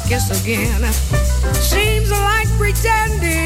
kiss again. Seems like pretending.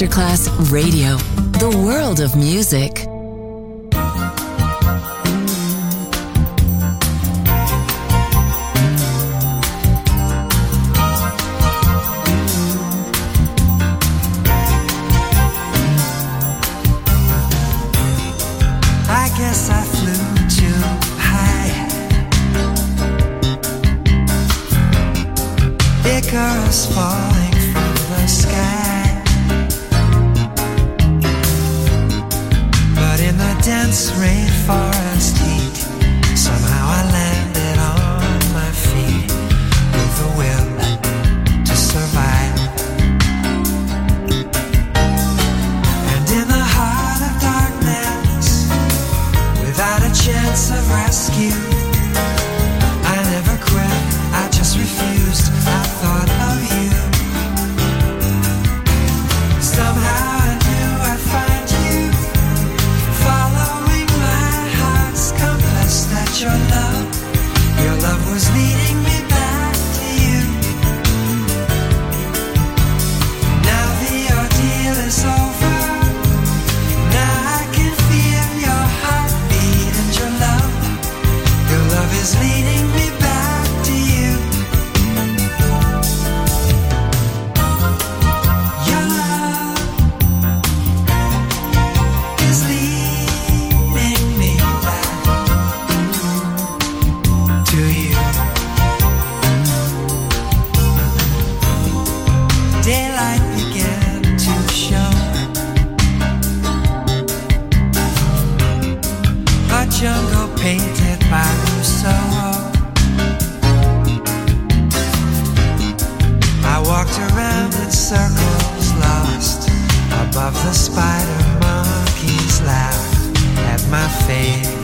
Masterclass Radio, the world of music. us far circles lost above the spider monkeys laugh at my face.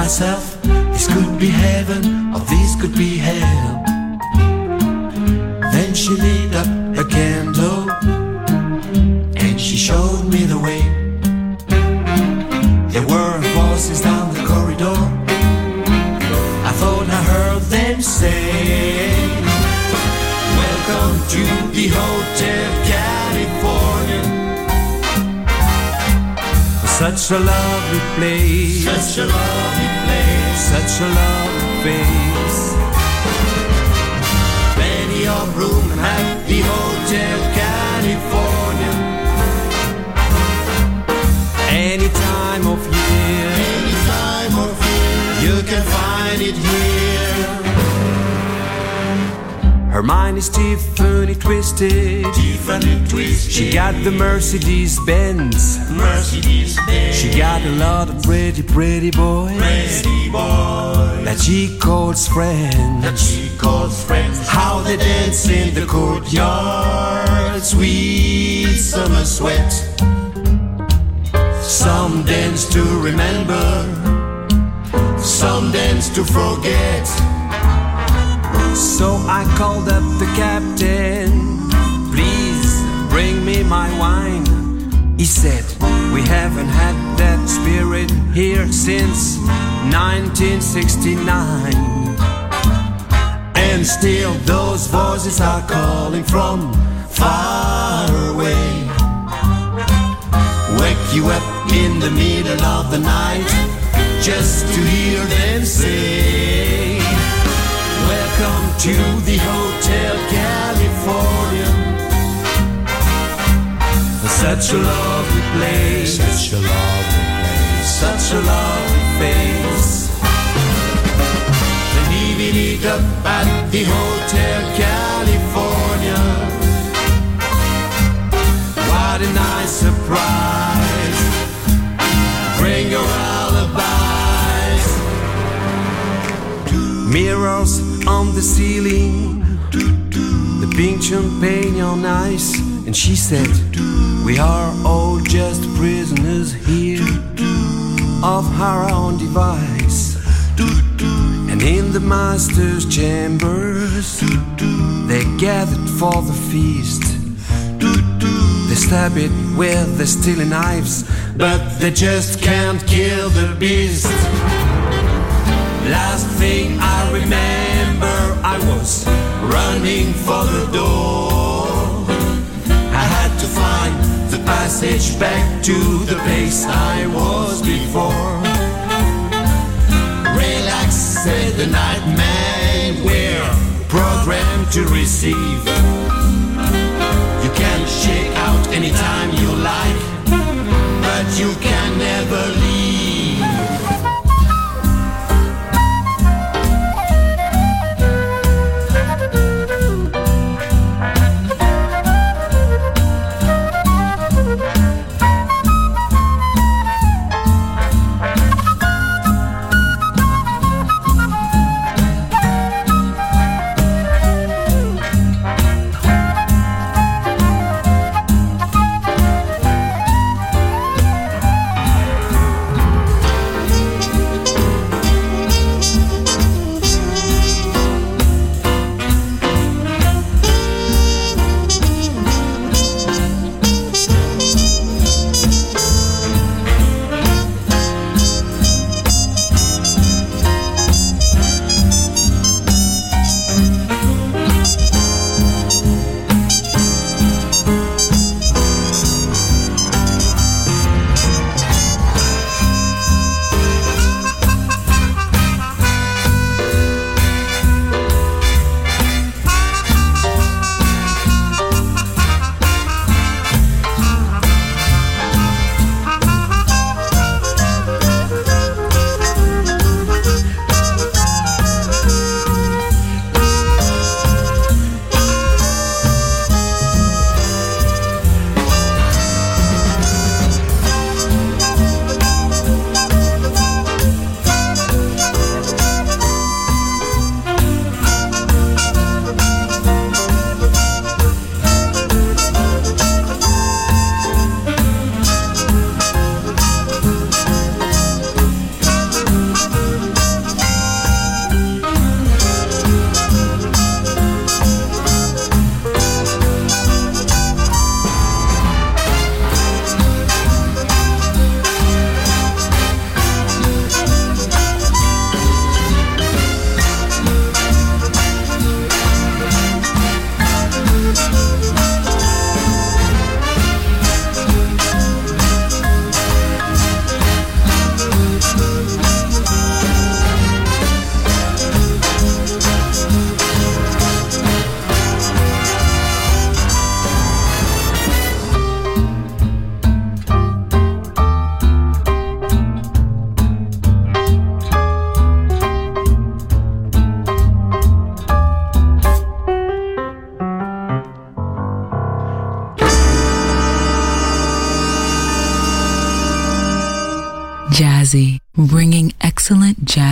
Myself, this could be heaven or this could be hell. Then she lit up a candle and she showed me the way. Such a lovely place. Such a lovely place. Such a lovely face. Plenty of room at the Hotel California. Any time of year. Any time of year. You can find it here. Her mind is Tiffany twisted. Tiffany twisted. She got the Mercedes Benz. Mercedes Benz. She got a lot of pretty, pretty boys. Pretty boys. That she calls friends. That she calls friends. How they dance in the courtyard. Sweet summer sweat. Some dance to remember. Some dance to forget. So I called up the captain. Please bring me my wine. He said, We haven't had that spirit here since 1969. And still those voices are calling from far away. Wake you up in the middle of the night just to hear them say. To the Hotel California. Such a lovely place. Such a lovely place. Such a lovely face. Then leaving it up at the Hotel California. What a nice surprise. Bring your alibis. Mirrors on the ceiling, the pink champagne on ice, and she said, We are all just prisoners here of our own device. And in the master's chambers, they gathered for the feast. They stab it with their stealing knives, but they just can't kill the beast. Last thing I remember, was running for the door. I had to find the passage back to the place I was before. Relax, said the nightman, we're programmed to receive. You can shake out anytime you like, but you can never leave.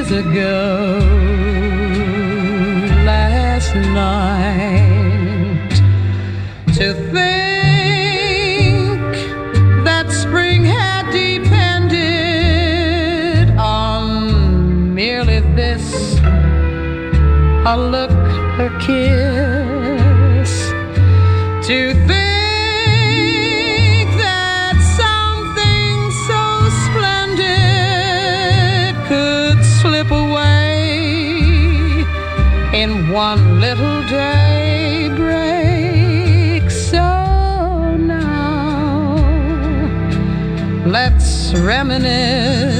years ago last night to think that spring had depended on merely this. A look, a kiss. reminisce.